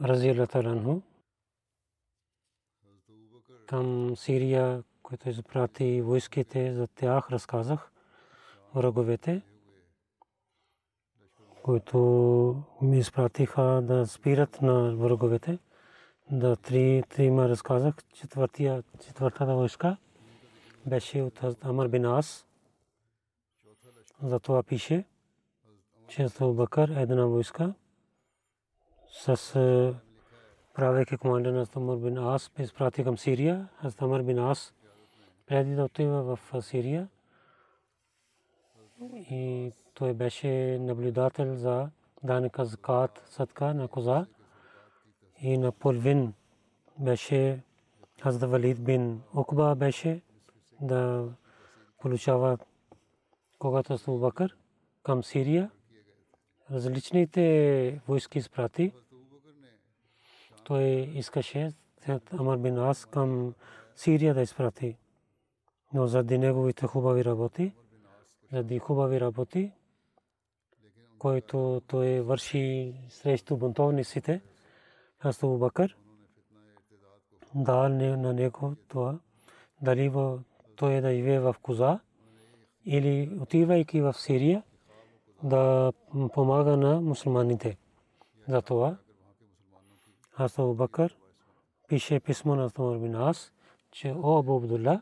Абу Бакър разияллаху анху там Сирия, който изпрати войските за тях, разказах враговете, които ми изпратиха да спират на враговете. Да три, трима разказах. Четвъртия, четвъртата войска беше от Амар бин Ас. Затова пише, че Абу Бакър една войска с правейки команда на Амар бин Ас, изпрати към Сирия. Амар бин Ас преди да отива в Сирия и той беше наблюдател за данъка закат, садка на коза и на половин беше Хазда Валид бин Окба беше да получава когато с Бакър към Сирия различните войски изпрати. Той искаше Амар бин Ас към Сирия да изпрати. Но заради неговите хубави работи, заради хубави работи, който той върши срещу бунтовниците, Абу Бакър дал на него това, дали той да живее в Коза или отивайки в Сирия да помага на мусулманите. За аз Абу Бакър пише писмо на Амар бин Ас, че о Абу Абдулла,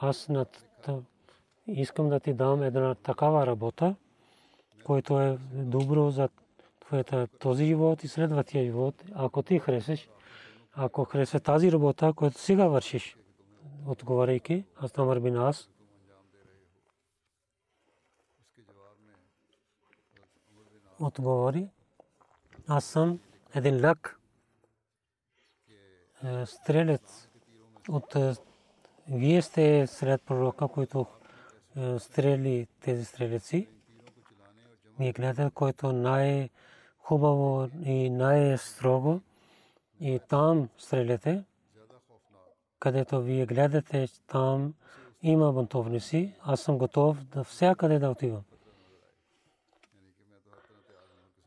аз искам да ти дам една такава работа, който е добро за твоята този живот и следващия живот. Ако ти харесаш, ако хареса тази работа, която сега вършиш, отговаряйки, аз Амар бин Ас, отговори, аз съм един лак, стрелец от вие сте сред пророка, които стрели тези стрелеци. Вие гледате, който най-хубаво и най-строго и там стреляте, където вие гледате, там има бунтовници. Аз съм готов да всякъде да отивам.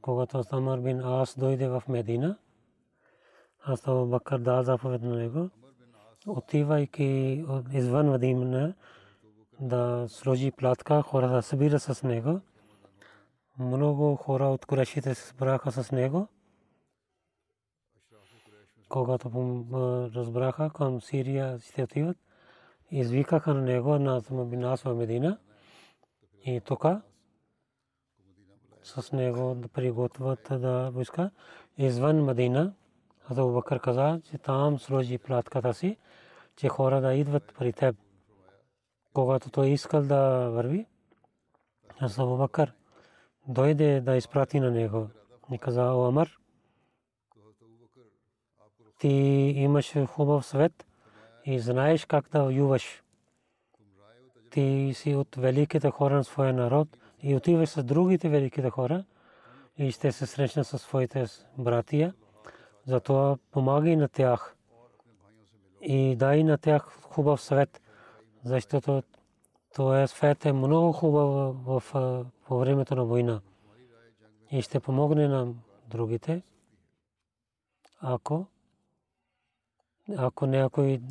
Когато Амар бин Ас дойде в Медина, аз Абу Бакър дал заповед на него, отивайки извън Медина, да сложи платка, хора да събира с него. Много хора от Курешите се събраха с него. Когато разбраха към Сирия ще отиват, извикаха на него на Бинас в Медина. И тук с него да приготвят да войска извън Медина. Абу Бакър каза, че там сложи платката си, че хора да идват при теб. Когато той искал да върви, Абу Бакър дойде да изпрати на него. И каза, о Амар, ти имаш хубав свет и знаеш как да воюваш. Ти си от великите хора на своя народ и отиваш с другите великите хора и ще се срещна с своите братия. Затова помагай на тях и дай на тях хубав съвет защото това свет е много хубаво в, по времето на война и ще помогне на другите, ако ако някой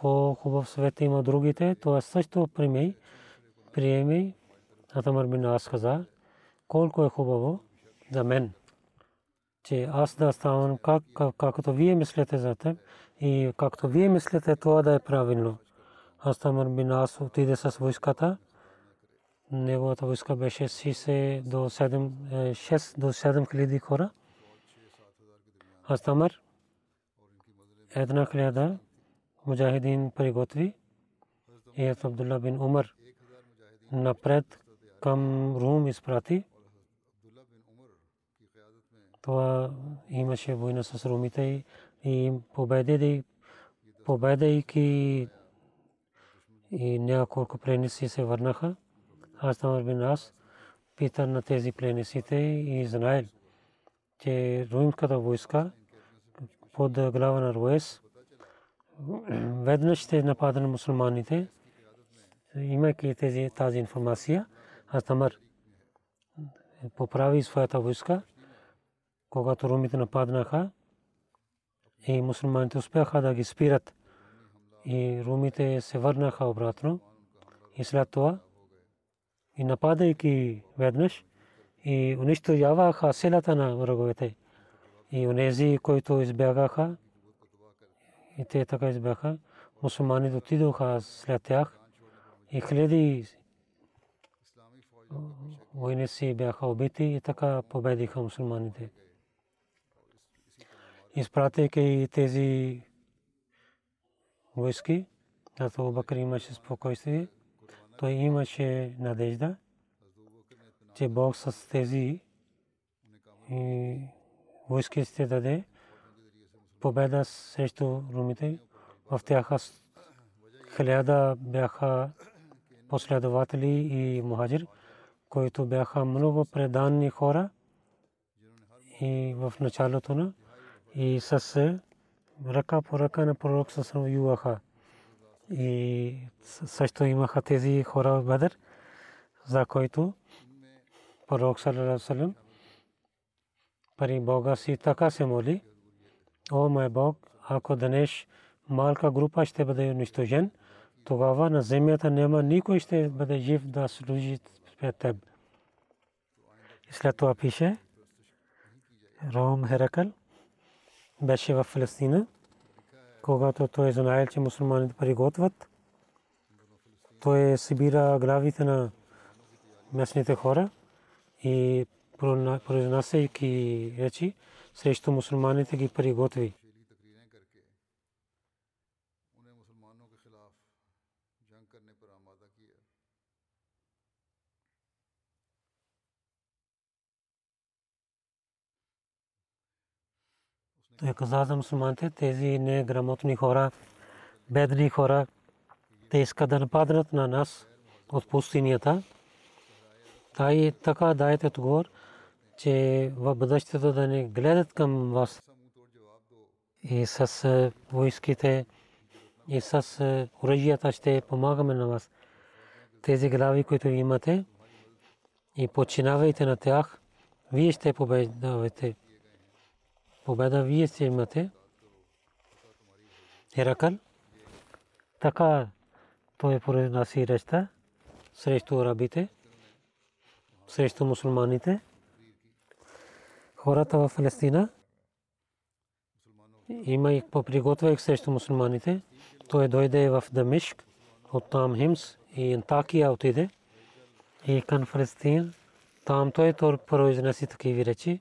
по-хубав свет има другите, то също приеми, приеми, Атамар бин Ас каза, колко е хубаво за мен, че аз да ставам как, както вие мислите за теб и както вие мислите това да е правилно. Аз Тамар бин Ас отиде с войската, неговата войска беше 6 до 7, 6 до 7 хиляди хора. Аз Тамар една хиляда муджахидин приготви и Абдулла бин Умар напред към Рум изпрати. Това имаше война с румите и победи, победейки и няколко пленници се върнаха. Аз там бин аз пита на тези пленниците и знаел, че румската войска под глава на Руес веднъж ще напада на мусулманите, имайки тази информация, Астамър поправи своята войска, когато румите нападнаха и мусулманите успяха да ги спират. И румите се върнаха обратно. И след това и нападайки веднъж и унищожаваха селата на враговете. И онези, които избягаха и те така избяха, мусулманите отидоха след тях. И хиляди войници бяха убити и така победиха мусулманите. Изпратейки тези войски, зато Бакър имаше спокойствие, той имаше надежда, че Бог с тези войски ще даде победа срещу румите. В тях хиляда бяха последователи и мухаджир, които бяха много преданни хора и в началото на и с ръка по ръка на пророк с юаха. И също имаха тези хора в Бадър, за който пророк саллалаху теб. И след това пише, Ром Херакъл беше в Фалестина, когато той знаел, че мусулманите приготвят. Той събира главите на местните хора и произнасяйки речи срещу мусулманите ги приготви. Той каза за мусулманите, тези неграмотни хора, бедни хора, те искат да нападнат на нас от пустинята. Тай така дайте отговор, че в бъдещето да не гледат към вас и с войските и с оръжията ще помагаме на вас. Тези глави, които имате и починавайте на тях, вие ще побеждавате. Победа вие ще имате. Херакъл. Така той произнася речта срещу арабите, срещу мусулманите хората в Палестина има и поприготвяйк срещу мусулманите. Той дойде в Дамишк, оттам Химс и Антакия отиде и към Палестин. Там той произнеси такива речи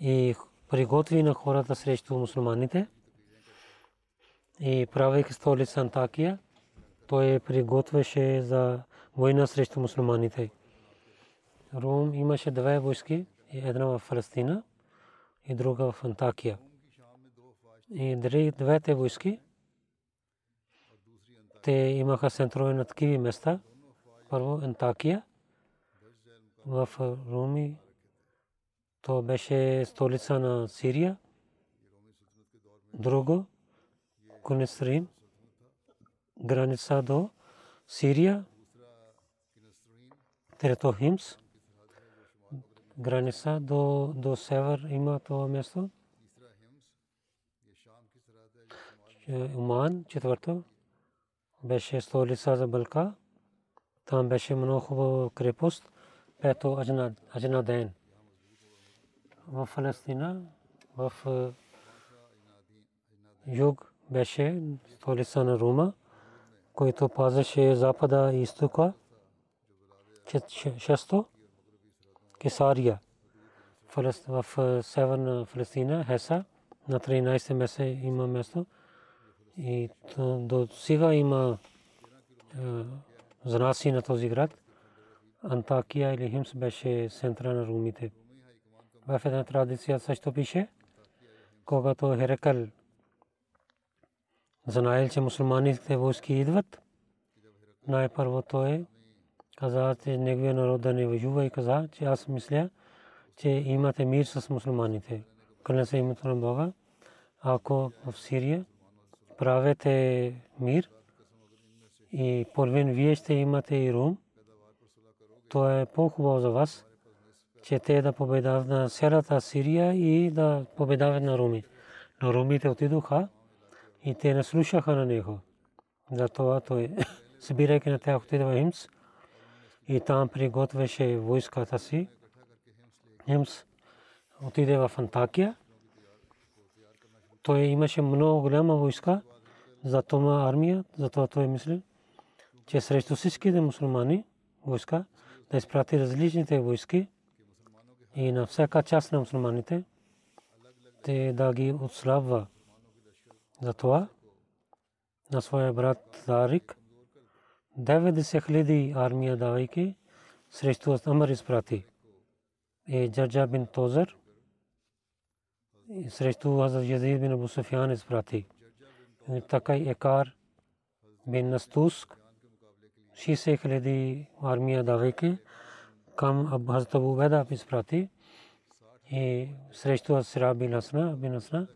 и приготви на хората срещу мусулманите. И правейки столица Антакия, той приготвяше за война срещу мусулманите. Рум имаше две войски една в Палестина и друга в Антакия. И двете войски, те имаха центрове на такива места. Първо Антакия в Руми, то беше столица на Сирия. Друго, Кунесрин, граница до Сирия, трето Химс, граница до, до север има това место. Уман, четвърто, беше столица за Балка. Там беше много хубава крепост. Пето Аджна Ден. В Палестина, в юг беше столица на Рума, който пазеше запада и изтока. Шесто Кесария в северна Палестина, Хеса, на 13 месеца има место. И до сега има занаси на този град. Антакия или Химс беше центъра на румите. В една традиция също пише, когато Херекъл знаел, че мусулманите войски идват, най-първо той каза, че неговия народ да не воюва и каза, че аз мисля, че имате мир с мусулманите. Къде се името на Бога, ако в Сирия правете мир и половин вие ще имате и Рум, то е по-хубаво за вас, че те да победават на цялата Сирия и да победават на Руми. Но Румите отидоха и те не слушаха на него. Затова той, събирайки на тях, отида в Химс и там приготвяше войската си. Химс отиде в Антакия. Той имаше много голяма войска за това армия, затова той мисли, че срещу всичките мусулмани войска да изпрати различните войски и на всяка част на мусулманите те да ги отслабва. Затова на своя брат Дарик 90 хиляди армия давайки срещу Амар изпрати. И Джаджа бин Тозер срещу Хазар Язид бин Абу изпрати. Така и Екар бин Настуск 60 хиляди армия давайки към Хазрат Абу Беда изпрати. И срещу Асира бин Асна бин Асна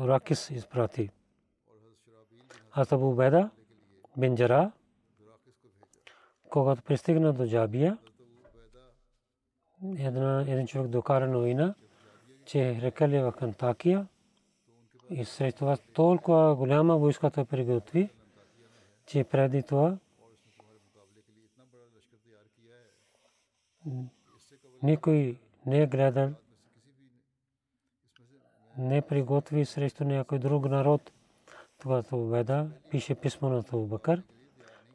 Ракис изпрати. Хазрат Абу Беда бин Джара когато пристигна до Джабия, една, един човек докара новина, че рекал е в Антакия и след това толкова голяма войска той приготви, че преди това никой не е гледал, не приготви срещу някой друг народ. Това Веда пише писмо на Бакър.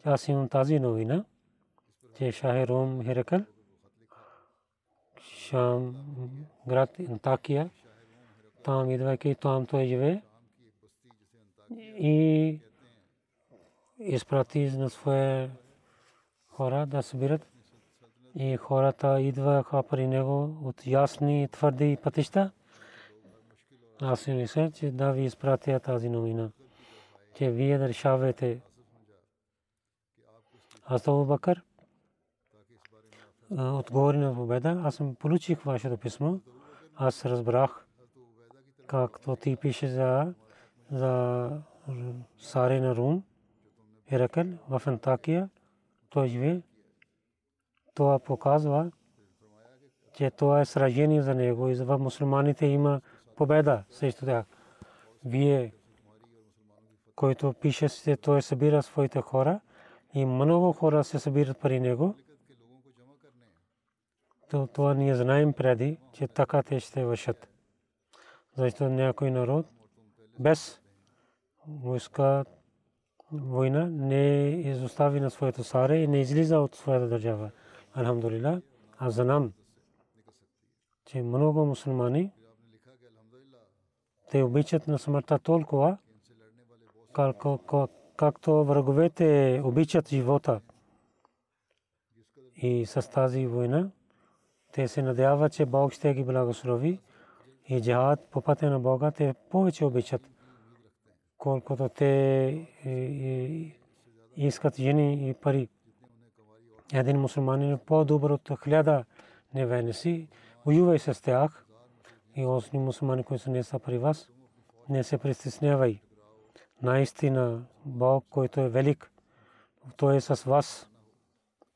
Аз имам тази новина че Шах Ром Херакъл, Шам, град Антакия, там идвайки там той живее и изпрати на своя хора да събират и хората идваха при него от ясни твърди пътища. Аз си мисля, че да ви изпратя тази новина, че вие да решавате. Аз Абу Бакър отговори на победа. Аз съм получих вашето писмо. Аз разбрах както ти пише за, за Саре на Рум, Иракъл в Антакия, той живе. Това показва, че това е сражение за него и за мусулманите има победа срещу тях. Вие, който пише, той събира своите хора и много хора се събират при него то това ние знаем преди, че така те ще вършат. Защото някой народ без войска война не изостави на своето саре и не излиза от своята държава. Алхамдулилlah, аз знам, че много мусулмани те обичат на смъртта толкова, както враговете обичат живота. И с тази война те се надяват, че Бог ще ги благослови и джихад по пътя на Бога те повече обичат, колкото те искат жени и пари. Един мусулманин е по-добър от хиляда неверници, воювай с тях и осни мусулмани, които не са при вас, не се притеснявай. наистина Бог, който е велик, той е с вас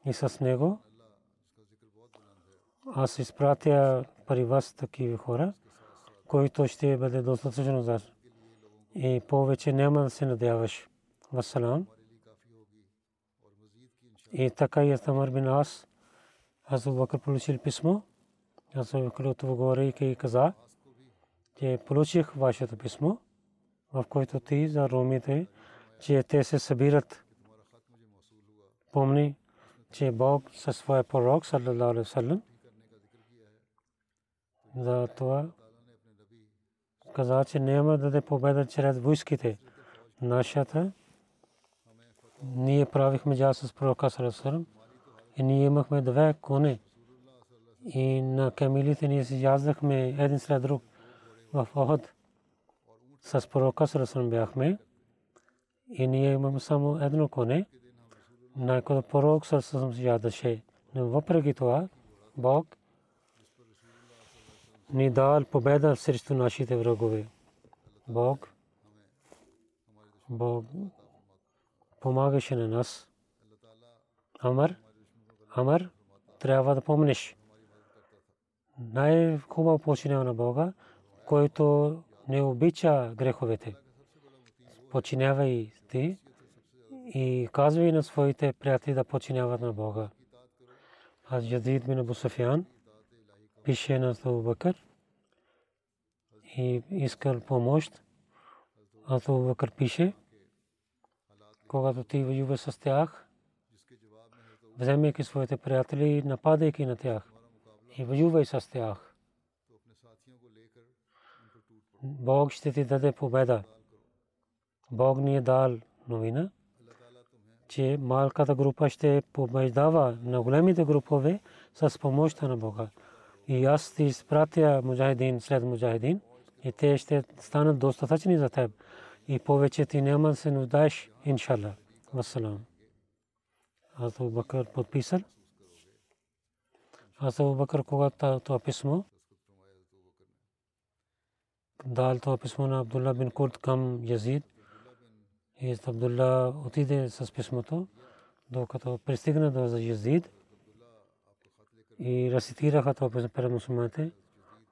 и с него. Аз изпратя при вас такива хора, които ще бъде достатъчно за и повече няма да се надяваш. Вассалам. И така и Атамар бин Ас, аз Бакър получил писмо. Аз Бакър говорейки и каза, че получих вашето писмо, в което ти за ромите, че те се събират. Помни, че Бог със своя пророк, саллалаху алейхи вассалам, за това каза, че няма да даде победа чрез войските. Нашата ние правихме джа с пророка Сарасарам и ние имахме две коне. И на камилите ние си яздахме един след друг в Охот. С пророка Сарасарам бяхме и ние имаме само едно коне. На което пророк Сарасарам си ядаше. Но въпреки това, Бог ни дал победа срещу нашите врагове. Бог, Бог помагаше на нас. Амар, Амар, трябва да помниш. Най-хубаво починява на Бога, който не обича греховете. Починявай ти и казвай на своите приятели да починяват на Бога. Аз Язид бин Абу Суфян пише на Абу Бакър и искал помощ. Абу Бакър пише, когато ти воюва с тях, вземайки своите приятели, нападайки на тях и воювай с тях. Бог ще ти даде победа. Бог ни е дал новина, че малката група ще побеждава на големите групове с помощта на Бога. И аз ти изпратя муджахидин след муджахидин и те ще станат достатъчни за теб и повече ти няма да се нуждаеш, иншалла. Вассалам. Аз Абу Бакър подписал. Аз Абу Бакър, когато това писмо, дал това писмо на Абдулла бин Курд към Язид. И Абдулла отиде с писмото, докато пристигна до Язид и рецитираха това писмо пред мусулманите.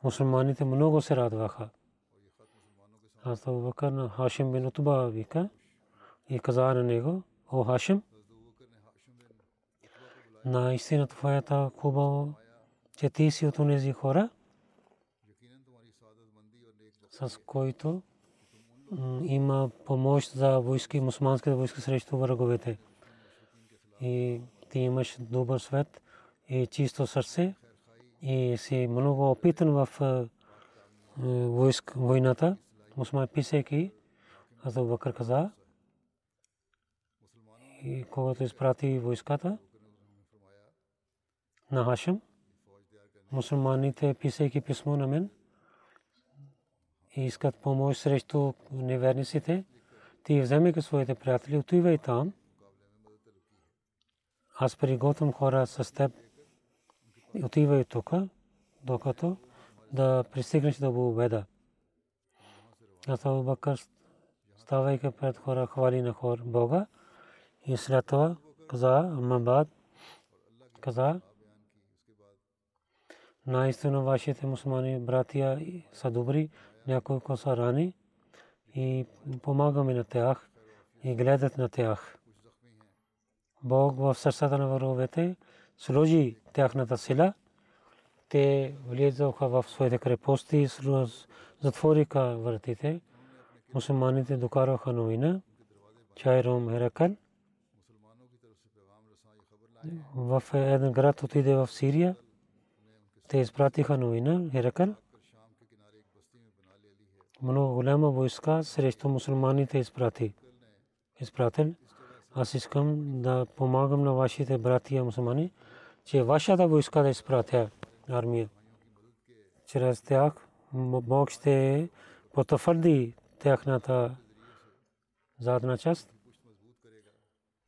Мусулманите много се радваха. Аз Абу Бакър на Хашим бин Утба вика и каза на него, о Хашим, наистина твоята хубаво, че ти си от тези хора, с който има помощ за войски, мусулманските войски срещу враговете. И ти имаш добър свет и чисто сърце и си много опитан в войната. Мусулман писайки, Азу Бакър каза, и когато изпрати войската на Хашим, мусулманите писайки писмо на мен и искат помощ срещу неверниците, ти вземайки своите приятели, отивай там. Аз приготвям хора с теб. Отивай тук, докато да пристигнеш до победа. Аз Абу Бакър, ставайки пред хора, хвали на хора Бога и след това каза, Амабад, каза, наистина вашите мусулмани братия са добри, няколко са рани и помагаме на тях и гледат на тях. Бог в сърцата на враговете сложи тяхната сила. Те влизаха в своите крепости затвориха вратите. Мусулманите докараха новина. Чайром Херакъл в един град отиде в Сирия. Те изпратиха новина Херакъл много голяма войска срещу мусулманите изпрати. Изпратил. Аз искам да помагам на вашите братия мусулмани, че вашата войска да изпратя армия. Чрез тях Бог ще потвърди тяхната задна част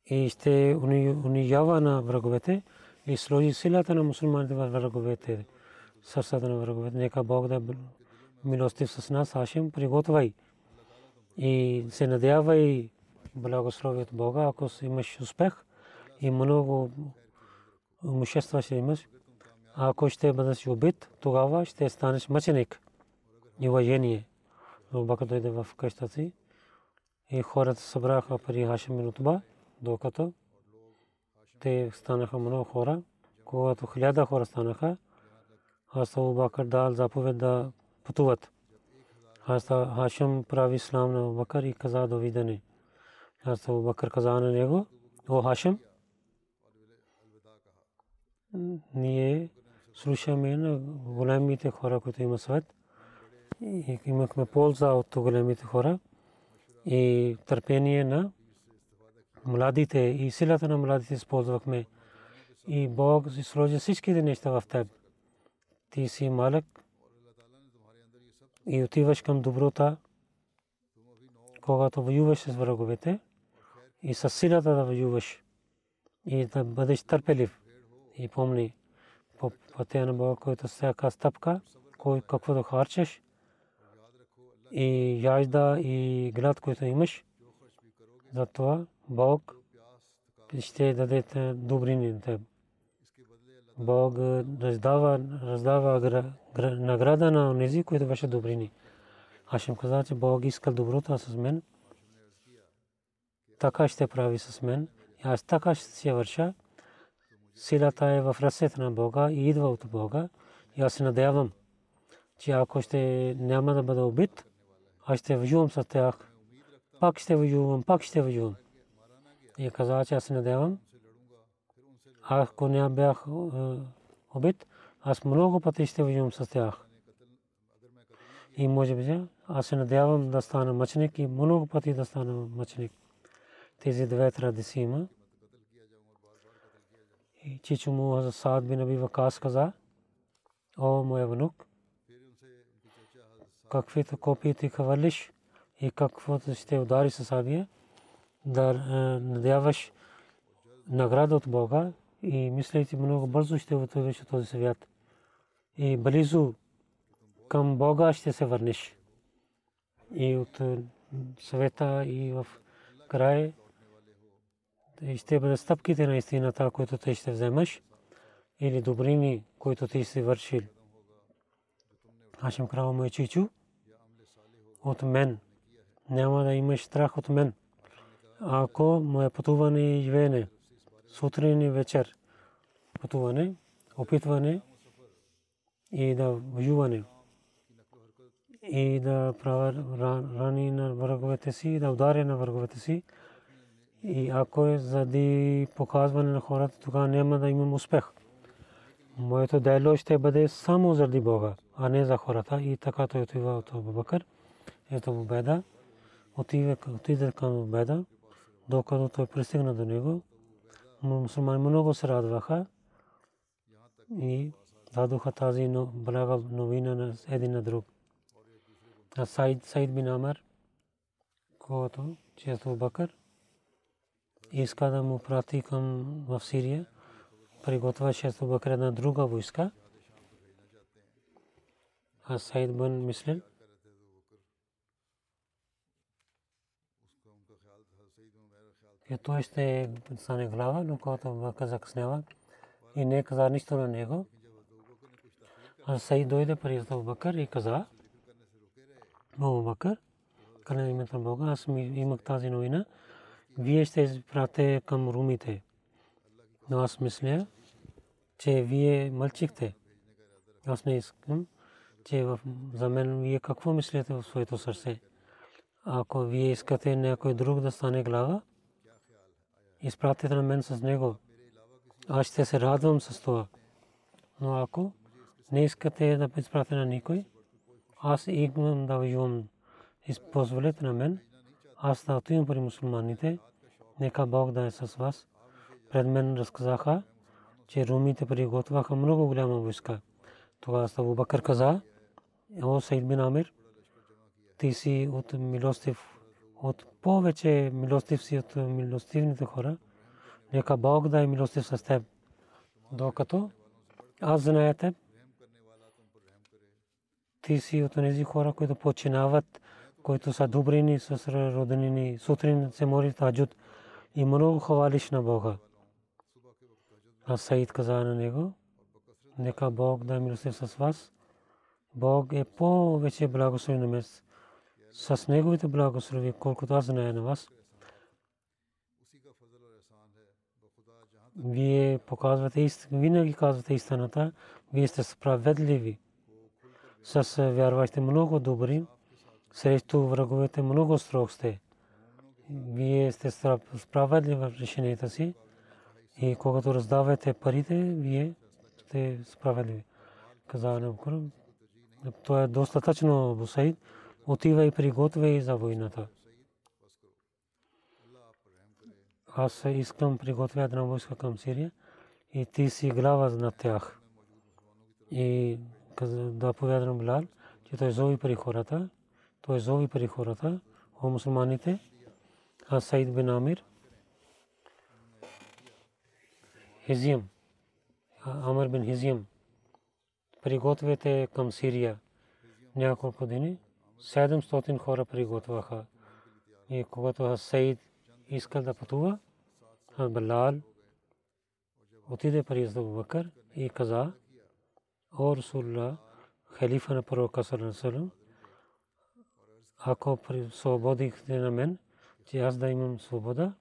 и ще унижава на враговете и сложи силата на мусулманите в враговете, сърцата на враговете. Нека Бог да милостив с нас, Хашим, приготвяй и се надявай благослови от Бога, ако имаш успех и много имущества ще имаш. Ако ще бъдеш убит, тогава ще станеш мъченик и уважение. Бакър дойде в къщата си и хората събраха при Хашим бин Утба, докато те станаха много хора. Когато хиляда хора станаха, аз Абу Бакър дал заповед да пътуват. Хашим прави ислам на Бакър и каза довидане. Аз Абу Бакър каза на него, о Хашим, ние слушаме на големите хора, които има свет. Имахме полза от големите хора и търпение на младите и силата на младите използвахме. И Бог сложи всичките неща в теб. Ти си малък и отиваш към доброта, когато воюваш с враговете и с силата да воюваш и да бъдеш търпелив. И помни, по пътя на Бога, който всяка стъпка, какво да харчеш и яжда и глад, който имаш, затова Бог ще даде добрини на теб. Бог раздава, раздава награда на тези, които беше добрини. Аз ще каза, че Бог искал доброто с мен. Така ще прави с мен. Аз така ще се върша. Силата е в ръцете на Бога и идва от Бога. И аз се надявам, че ако ще няма да бъда убит, аз ще воювам с тях. Пак ще воювам, пак ще воювам. И каза, че аз се надявам. Ако не бях убит, аз много пъти ще воювам с тях. И може би аз се надявам да стана мъченик и много пъти да стана мъченик. Тези две традиции има. И чичо му Саад бин Аби Вакас каза, о, моя внук, каквито копии ти хвърлиш и каквото ще удари с сабия, да надяваш награда от Бога и мислейте много бързо ще отидеш от този свят. И близо към Бога ще се върнеш. И от света и в край ще бъде стъпките на истината, които ти ще вземеш, или добрини, които ти си вършил. Аз крал мой чичу от мен. Няма да имаш страх от мен. Ако мое пътуване и живеене, сутрин и вечер, пътуване, опитване и да воюване и да правя рани на враговете си, да ударя на враговете си, и ако е заради показване на хората, тогава няма да имам успех. Моето дело ще бъде само заради Бога, а не за хората. И така той отива от Абубакър. Ето победа. Отиде към победа, докато той пристигна до него. Мусулмани много се радваха и дадоха тази блага новина на един на друг. Сайд, Сайд бин Амар, който често Бакър, иска да му прати към в Сирия. Приготвяше се Бакр една друга войска. А Сайд бен Мислил и той ще стане глава, но когато Бакр закъснява и не каза нищо на него. А Сайд дойде при Бакър и каза, Абу Бакър, къде името на Бога, аз имах тази новина, вие ще изпрате към румите. Но аз мисля, че вие мълчихте. Аз не искам, че за мен вие какво мислите в своето сърце. Ако вие искате някой друг да стане глава, изпратете на мен с него. Аз ще се радвам с това. Но ако не искате да изпратите на никой, аз имам да воювам. Позволете на мен, аз да отивам при мусулманите, нека Бог да е с вас. Пред мен разказаха, че румите приготвяха много голяма войска. Тогава Абу Бакър каза, о Сейд бин Амир, ти си от милостив, от повече милостив си от милостивните хора. Нека Бог да е милостив с теб. Докато аз зная ти си от тези хора, които починават които са добрини с роднини, сутрин се моли таджуд и много хвалиш на Бога. А Саид каза на него, нека Бог да милостив с вас. Бог е повече благословен на мен с неговите благослови, колкото аз знае на вас. Вие показвате винаги казвате истината, вие сте справедливи. С вярващите много добри, срещу враговете много строг сте. Вие сте справедливи в решенията си и когато раздавате парите, вие сте справедливи. Каза на. Това е достатъчно, Бусаид. Отива и приготвя за войната. Аз искам приготвя една войска към Сирия и ти си глава на тях. И да повядам Билал, че той зови при хората, той зови при хората, о мусулманите, а Саид бин Амир, Хизиям, Амр бин Хизиям, пригответе към Сирия няколко дни, 700 хора приготвяха. И когато Саид искал да пътува, Балал отиде при Азабу Бакър и каза, О Расулла, халифа на пророка Салам, ако свободихте на мен, че аз да имам свобода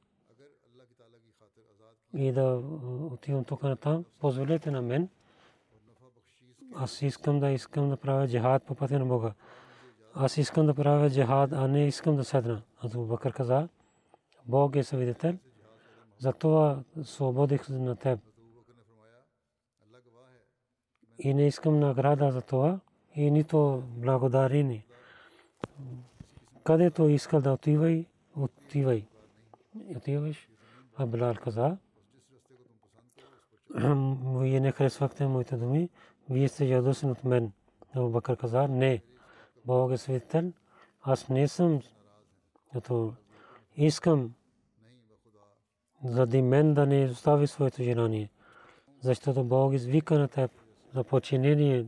и да отивам тук на там, позволете на мен, аз искам да искам да правя джихад по пътя на Бога. Аз искам да правя джихад, а не искам да седна. Азу Бакър каза, Бог е свидетел, затова свободих на теб. И не искам награда за това, и нито благодарение. Където искал да отивай, отивай. Отиваш, а Билал каза, вие не харесвахте моите думи, вие сте ядосен от мен. Абу Бакър каза, не, Бог е свидетел, аз не съм, като искам заради мен да не остави своето желание. Защото Бог извика на теб за починение.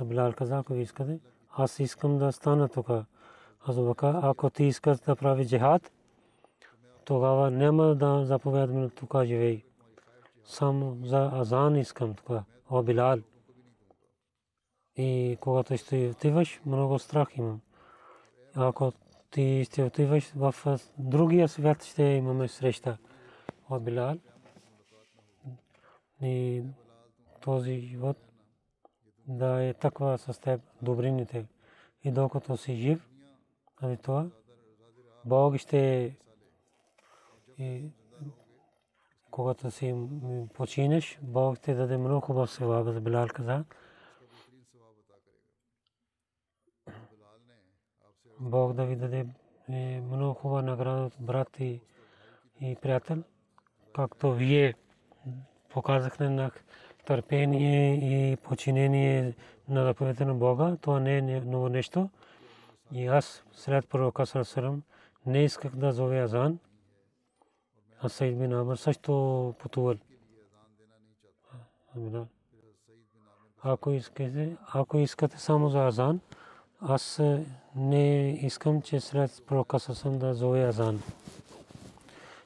Аблал каза, ако ви искате, аз искам да стана тук. Аз бака, ако ти искаш да прави джихад, тогава няма да заповядаме тук живей. Само за азан искам тук. О, Билал. И когато ще отиваш, много страх имам. Ако ти ще отиваш в другия свят, ще имаме среща. О, Билал. И този живот да е таква с теб добрините. И докато си жив, ами това, Бог ще и когато си починеш, Бог ще даде много хубав за Билал каза. Бог да ви даде е, много хубава награда брат и, и приятел, както вие показахте на търпение и починение на заповедта на Бога. Това не е ново нещо. И аз след пророка Сарасарам не исках да зове азан. Аз Сайд бин Амр също пътувал. Ако искате, ако искате само за азан, аз не искам, че след пророка съм да зове азан.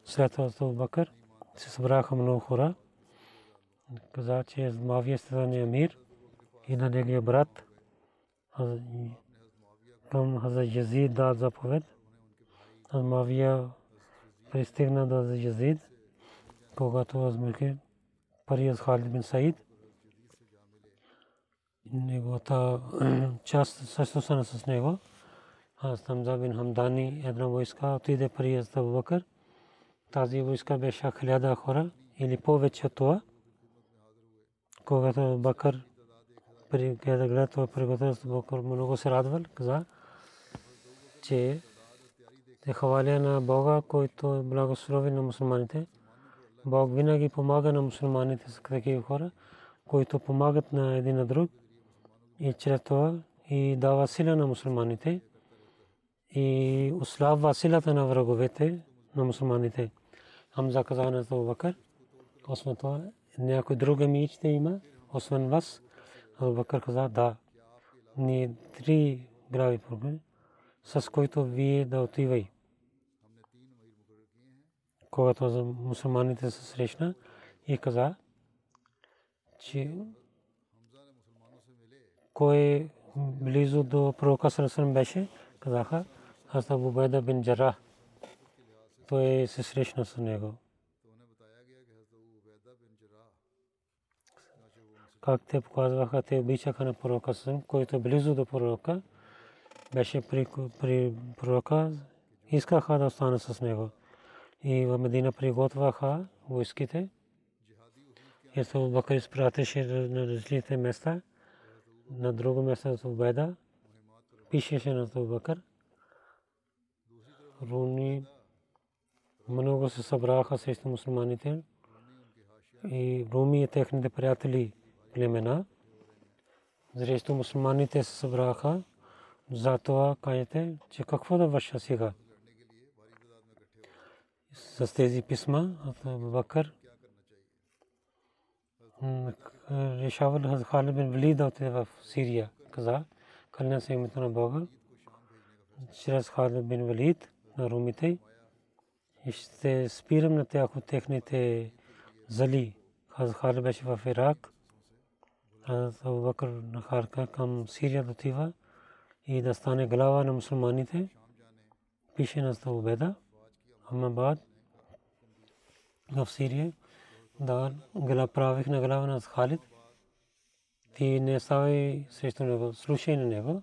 След това Бакър се събраха много хора. Каза, че Мавия стане емир и на неговия брат към Хаза Язид да заповед. Мавия пристигна до Язид, когато възмърке пари Халид бин Саид неговата част също са с него. Аз Хамза бин Хамдани една войска отиде при Азабу Бакър. Тази войска беше хиляда хора или повече от това. Когато Бакър при гледа това приготвил Бакър много се радвал, каза, че те хваля на Бога, който е благослови на мусулманите. Бог винаги помага на мусулманите с такива хора, които помагат на един на друг и чрез това и дава сила на мусулманите и ослабва силата на враговете на мусулманите. Хамза каза на Абу Бакър, освен това, някой друг меч ще има, освен вас. Абу Бакър каза, да. Ние три грави проблеми. с който вие да отивай. Когато за мусулманите се срещна и каза, че кой близо до пророка Сарасърм беше, казаха, аз Абу Байда бин Джара. Той се срещна с него. Как те показваха, те обичаха на пророка Сарасърм, който е близо до пророка, беше при, при пророка, искаха да остане с него. И в Медина приготвяха войските. Абу Бакър изпратеше на различните места на друго място в Беда пишеше на Бакър. Руни много се събраха срещу мусулманите и Руми и техните приятели племена. Срещу мусулманите се събраха. Затова кажете, че какво да върша сега? С тези писма от Абу Бакър решавал Халид бин Валид да отиде в Сирия. Каза, кълня се името на Бога, чрез Халид бин Валид на румите и ще спирам на тях от техните зали. Халид беше в Ирак. Абу Бакр на Харка към Сирия да отива и да стане глава на мусулманите. Пише на Убеда, Амабад в Сирия да гла правих на глава на Халид. Ти не ставай срещу него, слушай на него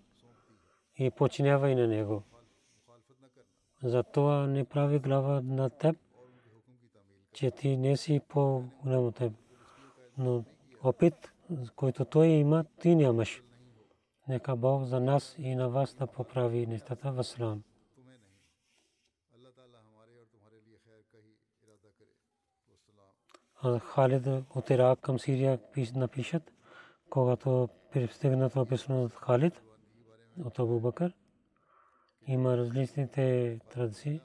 и починявай на него. Затова не прави глава на теб, че ти не си по-голям от теб. Но опит, който той има, ти нямаш. Нека Бог за нас и на вас да поправи нещата. Вассалам. Халид от Ирак към Сирия напишат, когато пристигнат в описано от Халид, от Абу Бакър. Има различните традиции.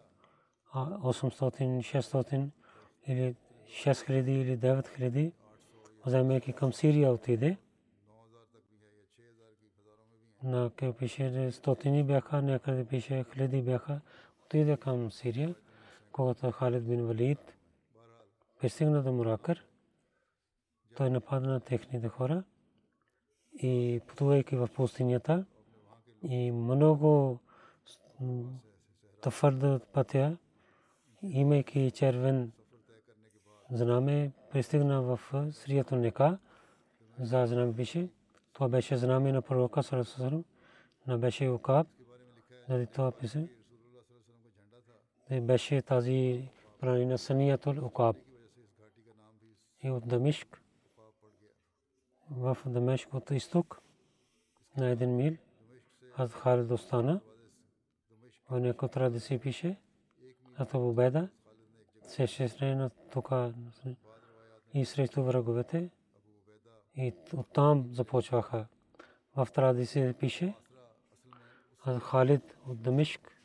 800, 600 или 6000 или 9000, вземайки към Сирия отиде. На къде пише стотини бяха, някъде пише хиляди бяха, отиде към Сирия, когато Халид бин Валид пристигна до Муракър. Той нападна на техните хора и пътувайки в пустинята и много твърда пътя, имайки червен знаме, пристигна в Срията Нека, за знаме пише. Това беше знаме на пророка Сарасарам, на беше Укаб, заради това пише. Беше тази планина Саниятул Укаб и от Дамишк. В Дамишк от изток на един мил аз Халид остана. В някои традиции пише, а това Убеда се срещна тук и срещу враговете. И оттам започваха. В традиции пише, аз Халид от Дамишк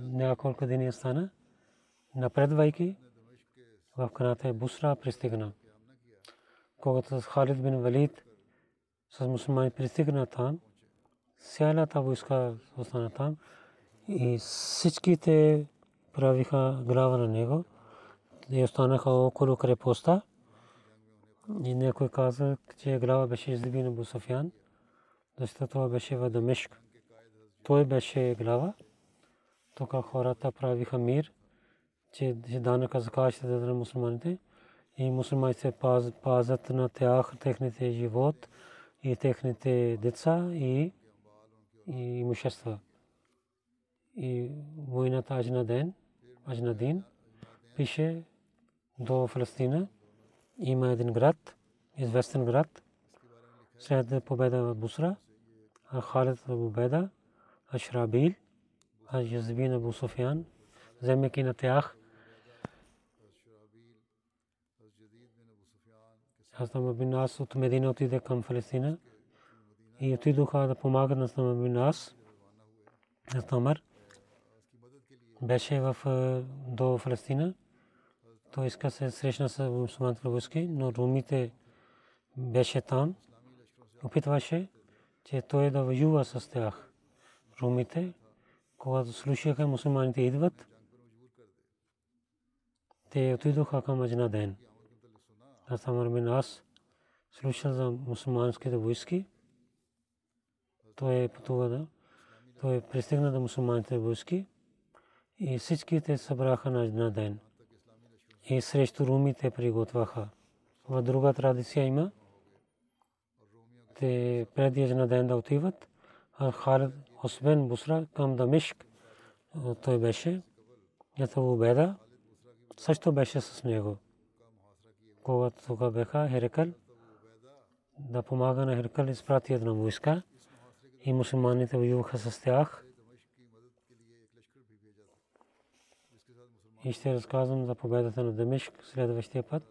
няколко дни остана, напредвайки в каната Бусра пристигна. Когато Халид бин Валид с мусулмани пристигна там, цялата войска остана там и всичките правиха глава на него и останаха около крепостта. И някой каза, че глава беше издибин Абу Софиян, защото това беше в Дамешк. Той беше глава. Тук хората правиха мир че данъка закат ще дадат на мусулманите и мусулманите пазят на тях техните живот и техните деца и имущества. И войната Ажна ден, Ажна дин, пише до Фалестина има един град, известен град, след победа в Бусра, Халид Абу Беда, Ашрабил, а Язбин Абу Софиян, вземайки на тях Хаслам бин Ас от Медина отиде към Фалестина и отидоха да помагат на Хаслам бин Ас. Хаслам беше в до Фалестина. Той иска се срещна с мусулманските войски, но румите беше там. Опитваше, че той да воюва с тях. румите, когато слушаха мусулманите идват, те отидоха към Аджна ден. Аз Амар бин Ас слушал за мусулманските войски. Той е пътува да. Той пристигна до мусулманските войски и всичките събраха на Аджна ден. И срещу румите приготвяха. В друга традиция има. Те преди Аджна ден да отиват. А Халид, освен Бусра, към Дамишк, той беше. Ето Убеда също беше с него. Когато тук беха Херекъл, да помага на Херекъл, изпрати една войска и мусулманите воюваха с тях. И ще разказвам за победата на Дамишк следващия път.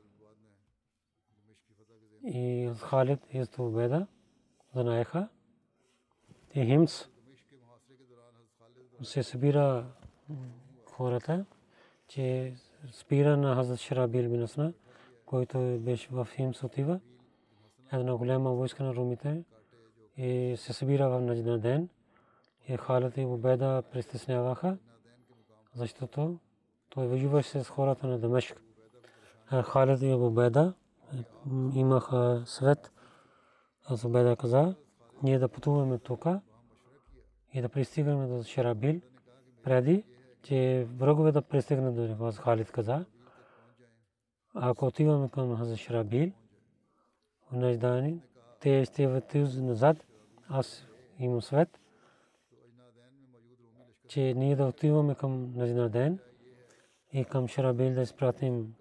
И Халид и победа знаеха. И Химс се събира хората, че спира на Хазрат Шарабил бин Асна, който беше в Химс отива. Една голяма войска на румите и се събира в Наджна ден. И Халид и Убеда притесняваха, защото той воюваше с хората на Дамешк. Халид и Убеда имаха свет. Аз Убеда каза, ние да пътуваме тук и да пристигаме до Шарабил преди че врагове да пристигнат до вас, Халид каза. Ако отиваме към Хаза Шрабил, в Наждани, те ще въртят назад, аз имам свет, че ние да отиваме към Наждаден и към Шрабил да изпратим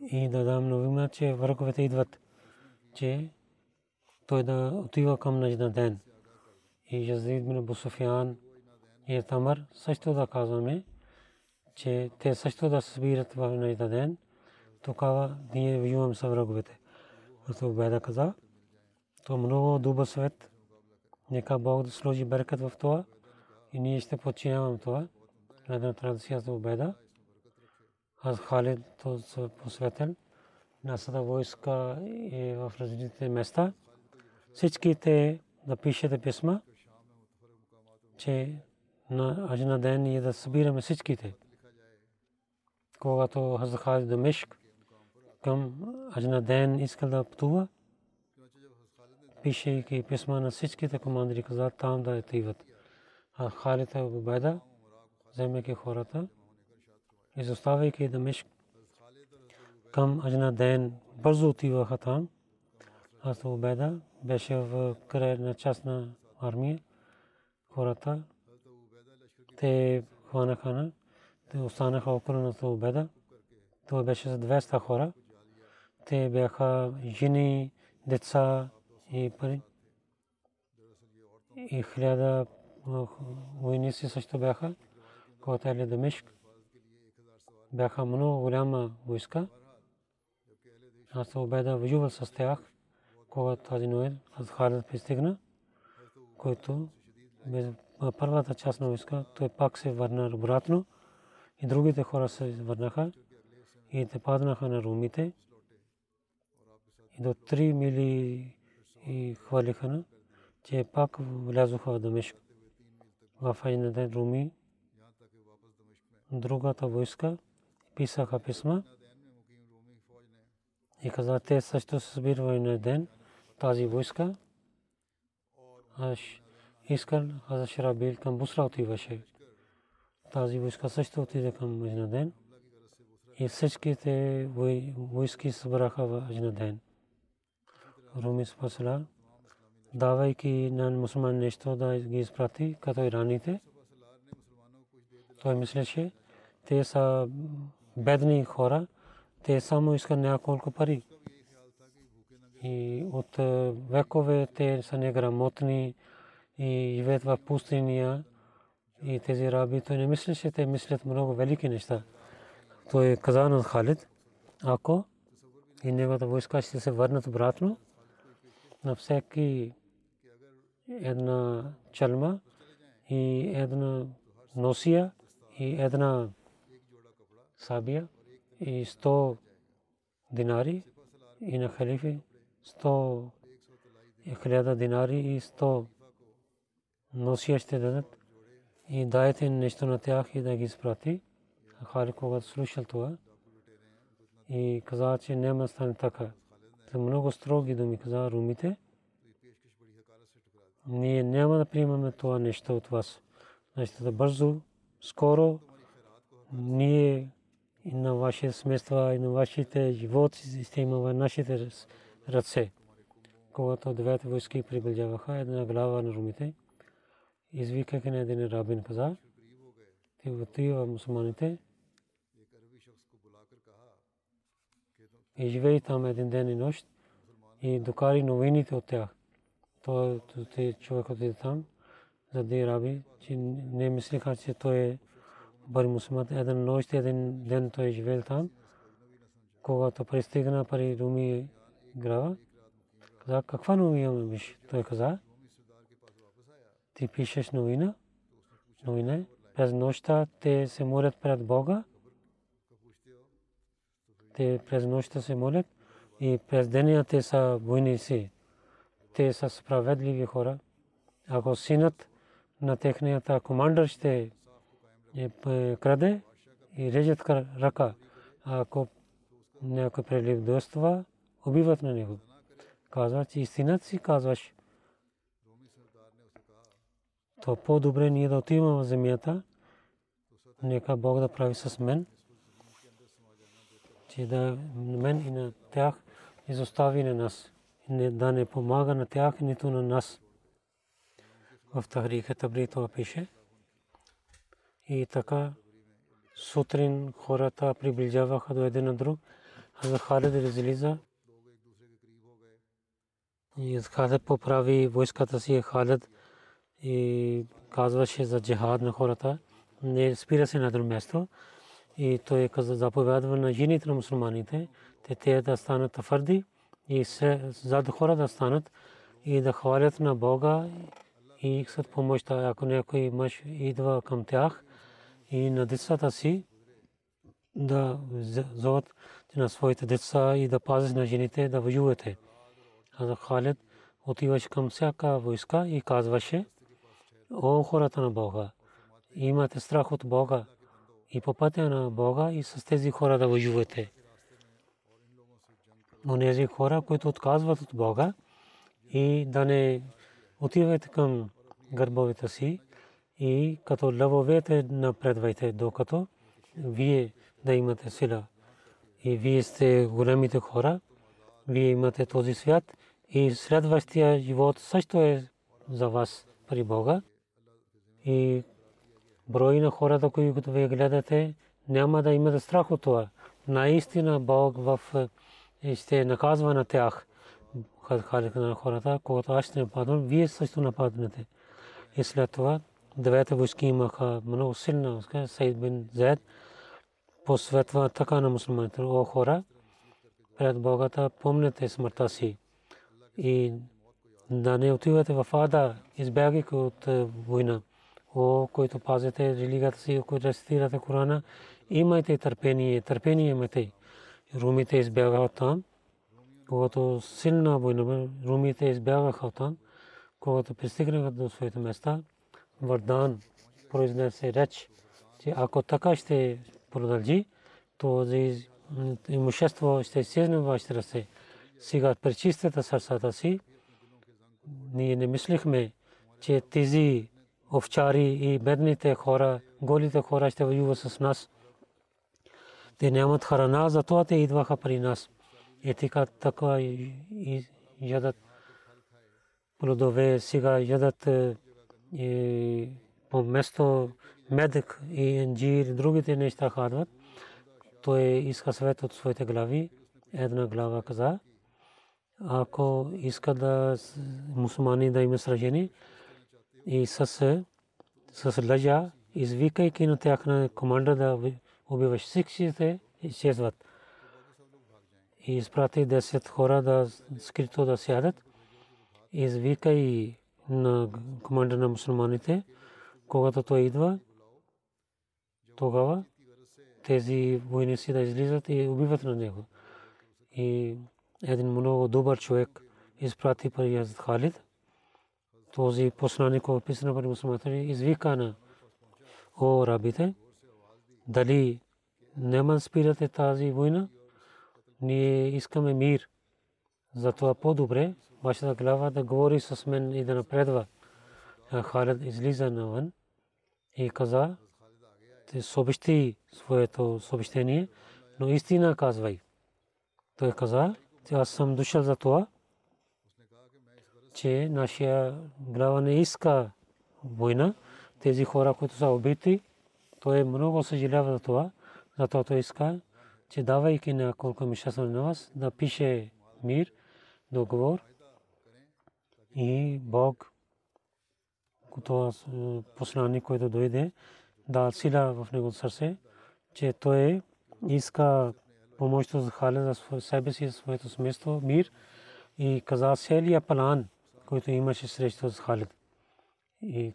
и да дам новина, че враговете идват, че той да отива към Наждаден и Язид бин и Тамар също да казваме, че те също да събират в Найда ден, тогава ние воюваме с враговете. Като Беда каза, то много добър свет. Нека Бог да сложи беркат в това и ние ще подчиняваме това. Една традиция за Беда. Аз Халид то се посветен. Нашата войска е в различните места. Всичките да пишете писма че на Аджна ден ние да събираме всичките. Когато Хазрат Халид Дамешк към Аджна ден искал да пътува, пишейки писма на всичките командири каза там да отиват. А Халид Убайда, вземайки хората, изоставяйки Дамешк към Аджна ден, бързо отиваха там. Аз Убайда беше в край на частна армия хората. Те хванаха на, те останаха около на Убеда. Той беше за 200 хора. Те бяха жени, деца и пари. И хиляда войници също бяха, когато е Дамишк. Бяха много голяма войска. Аз Убеда воювал с тях, когато тази Ноел, аз Халид пристигна, който първата част на войска, той пак се върна обратно и другите хора се върнаха и те паднаха на румите и до 3 мили и хвалиха на, че пак влязоха в Дамешк. В един ден руми, другата войска писаха писма и каза, те също се събирали на ден тази войска. Аш искал Хаза Шарабил към Бусра отиваше. Тази войска също отиде към Аджнаден и всичките войски събраха в Аджнаден. Руми спасала, давайки на мусулман нещо да ги изпрати, като ираните. Той мислеше, те са бедни хора, те само искат няколко пари. И от векове те са неграмотни, и живеят в пустиня и тези раби, той не мислеше, те мислят много велики неща. Той каза на Халид, ако и неговата войска ще се върнат обратно, на всеки една чалма и една носия и една сабия и сто динари и на халифи сто хиляда динари и сто носия ще дадат и дайте нещо на тях и да ги изпрати. Халид когато слушал това и каза, че няма да стане така. За много строги думи каза румите. Ние няма да приемаме това нещо от вас. Значи да бързо, скоро ние и на вашите смества и на вашите животи ще има в нашите ръце. Когато двете войски приближаваха една глава на румите, извикаха на един рабин каза, ти отива мусулманите и живей там един ден и нощ и докари новините от тях. Той човек отиде там, за да раби, че не мислиха, че той е бъде мусулман. Един нощ, един ден той е живел там. Когато пристигна пари Руми грава, каза, каква новина биш? Той каза, ти пишеш новина, новина, през нощта те се молят пред Бога, те през нощта се молят и през деня те са войници. Те са справедливи хора. Ако синът на техният командър ще краде и режат ръка. Ако някой прелюбодейства, убиват на него. Казва, че истината си казваш. То по-добре ние да отиваме в земята. Нека Бог да прави с мен. Че да мен и на тях изостави на нас. Да не помага на тях, нито на нас. В Тахриха Табри това пише. И така сутрин хората приближаваха до един на друг. Хазар Халид излиза и Халид поправи войската си Халид и казваше за джихад на хората. Не спира се на друго място. И той каза заповядва на жените на мусулманите, те те да станат твърди и зад хора да станат и да хвалят на Бога и искат помощта. Ако някой мъж идва към тях, и на децата си да зоват на своите деца и да пазят на жените да воювате. А Халид отиваше към всяка войска и казваше, о хората на Бога, имате страх от Бога и по пътя на Бога и с тези хора да воювате. Онези хора, които отказват от Бога и да не отивате към гърбовете си, и като лъвовете напредвайте, докато вие да имате сила. И вие сте големите хора, вие имате този свят и следващия живот също е за вас при Бога. И брой на хората, които вие гледате, няма да имате страх от това. Наистина Бог в ще наказва на тях. Халика на хората, когато аз ще нападам, вие също нападнете. И след това Девете войски имаха много силна Сайд бин Зайд посветва така на мусулманите. О хора, пред Богата помнете смъртта си и да не отивате в ада, избягайки от е, война. О, който пазите религията си, който рецитирате Корана, имайте търпение, търпение имайте. Румите избягаха там, когато силна война, румите избягаха там, когато пристигнаха до своите места, Вардан произнесе реч, че ако така ще продължи, то за имущество ще изчезне вашите ръце. Сега пречистете сърцата си. Ние не мислихме, че тези овчари и бедните хора, голите хора ще воюват с нас. Те нямат храна, затова те идваха при нас. И така, така ядат плодове, сега ядат и по место медик и инжир, другите неща хадват. Той иска съвет от своите глави. Една глава каза, ако иска да мусулмани да има сражение и с, лъжа, извикайки на тях на команда да убиваш всичките, изчезват. И изпрати 10 хора да скрито да сядат. Извикай на командър на мусулманите, когато той идва, тогава тези войници да излизат и убиват на него. И един много добър човек изпрати при Халид. Този посланик, който описано при мусулманите, извика на о рабите, дали няма спирате тази война, ние искаме мир. Затова по-добре вашата глава да говори с мен и да напредва. Халид излиза навън и каза, те съобщи своето съобщение, но истина казвай. Той каза, аз съм дошъл за това, че нашия глава не иска война. Тези хора, които са убити, той много съжалява за това, затова той иска, че давайки на колко мишаса на вас, да пише мир, договор и Бог, който посланник, който дойде, да сила в него сърце, че той иска помощ за Халид за себе си, своето семейство, мир и каза целия план, който имаше срещу с Халид. И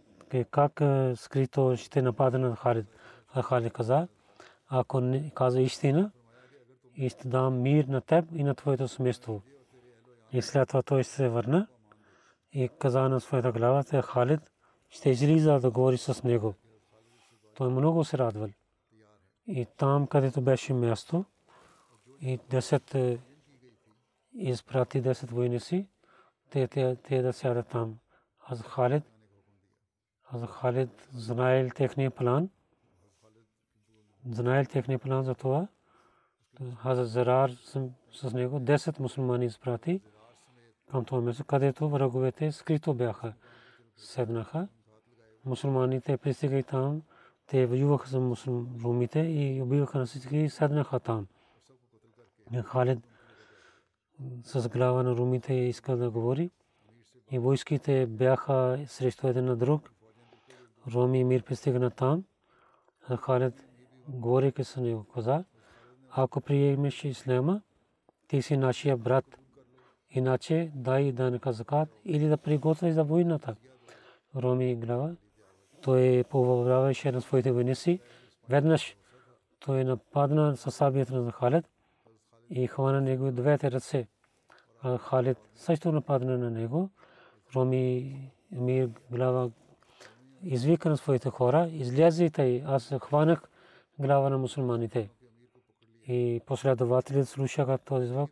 как скрито ще нападне на Халид. А Халид каза, ако не каза истина, и ще дам мир на теб и на твоето семейство. И след това той се върна и каза на своята глава, че Халид ще излиза да говори с него. Той много се радвал. И там, където беше място, и 10 изпрати 10 войници, те, да сядат там. Аз Халид, аз Халид знаел техния план, знаел техния план за това. Аз Зарар с него 10 мусулмани изпрати към това място, където враговете скрито бяха. Седнаха. Мусулманите пристигаха там, те воюваха с румите и убиваха на всички и седнаха там. Халид с глава на румите иска да говори и войските бяха срещу един на друг. Роми мир пристигна там. Халид говори с него каза, ако приемеш ислама, ти си нашия брат. Иначе дай данъка закат или да приготвиш за войната. Роми глава. Той повърваваше на своите войници. Веднъж той нападна със сабията на Халид и хвана него двете ръце. Халид също нападна на него. Роми Емир глава извика на своите хора, излязите, аз хванах глава на мусулманите. И последователите слушаха този звук,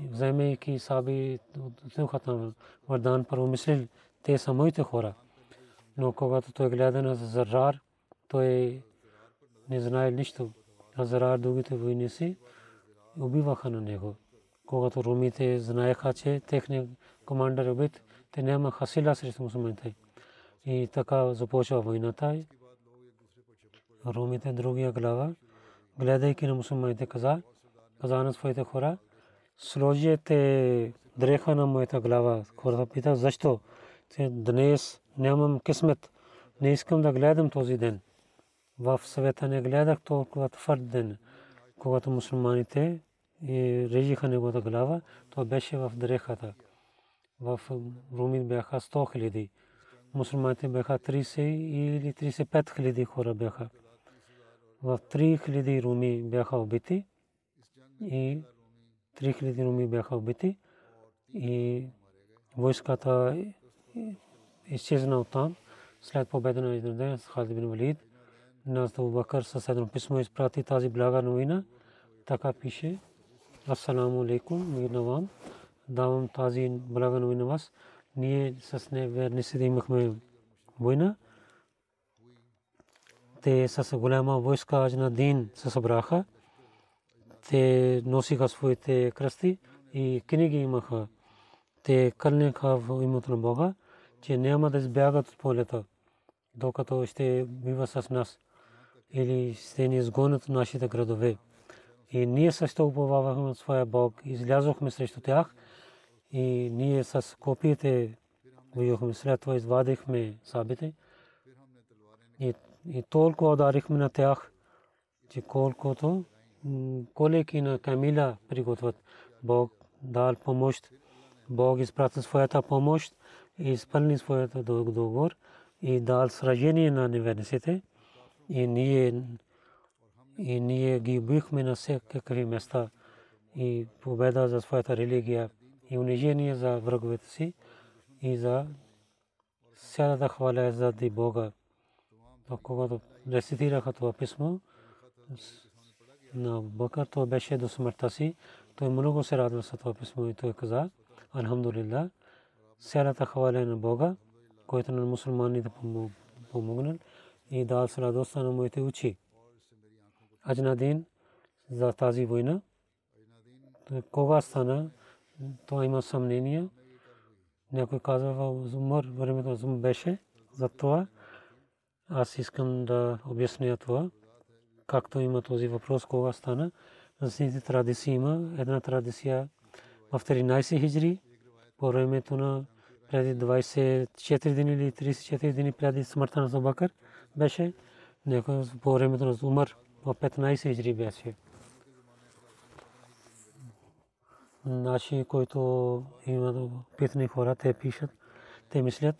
вземайки саби отидоха там. Вардан първо мислил, те са моите хора. Но когато той гледа на Зарар, той не знае нищо. На Зарар другите войници убиваха на него. Когато румите знаеха, че техният командър е убит, те нямаха сила срещу мусулманите. И така започва войната. Румите другия глава гледайки на мусулманите каза, каза на своите хора, сложете дреха на моята глава. Хората пита, защо? Те днес нямам късмет. Не искам да гледам този ден. В съвета не гледах толкова твърд ден, когато мусулманите режиха неговата глава, то беше в дрехата. В Руми бяха 100 хиляди. Мусулманите бяха 30 или 35 хиляди хора бяха в 3000 руми бяха убити и 3000 руми бяха убити и войската изчезна от там след победа на Изнаден с Халид бин Валид. Нас Абу Бакър със едно писмо изпрати тази блага новина. Така пише Ассаламу алейкум, мир на вам. Давам тази блага новина вас. Ние с неверниците имахме война те с голяма войска на Дин се събраха. Те носиха своите кръсти и книги имаха. Те кълнеха в името на Бога, че няма да избягат от полета, докато ще бива с нас или ще ни изгонят нашите градове. И ние също уповавахме от своя Бог, излязохме срещу тях и ние с копиите воюхме. След това извадихме сабите и и толкова ударихме на тях, че колкото колеки на камила приготвят. Бог дал помощ. Бог изпрати своята помощ и изпълни своята договор и дал сражение на неверниците. И ние, и ние ги убихме на всякакви места и победа за своята религия и унижение за враговете си и за сядата хваля за ди Бога. Когато рецитираха това писмо на Бакър, то беше до смъртта си. Той много се радва за това писмо и той каза, Алхамдулилlah, сядата хваля на Бога, който на мусулманите помогнал и дал с радостта на моите очи. Аджнадин за тази война, кога стана, то има съмнение. Някой казва в Умар, времето на беше за това. Аз искам да обясня това, както има този въпрос, кога стана. За традиции има една традиция в 13 хиджри, по времето на преди 24 дни или 34 дни преди смъртта на Забакър беше, някой по времето на Умар в 15 хиджри беше. Наши, които имат питани хора, те пишат, те мислят,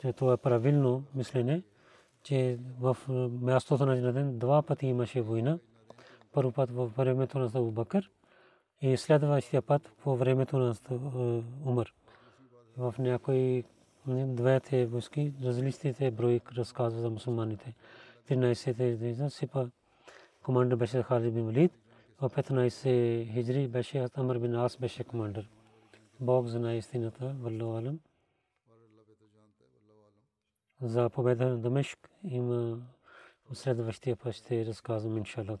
че това е правилно мислене, че в мястото на ден два пъти имаше война. Първо път във времето на Абу Бакър и следващия път по времето на Умар. В някои двете войски различните брои разказва за мусулманите. 13 сипа командър беше Халид бин Валид, в 15 хиджри беше Амр бин Ас беше командър. Бог знае истината, валлаху алам. За победа на Дамешк има следващия път ще разказвам иншаллах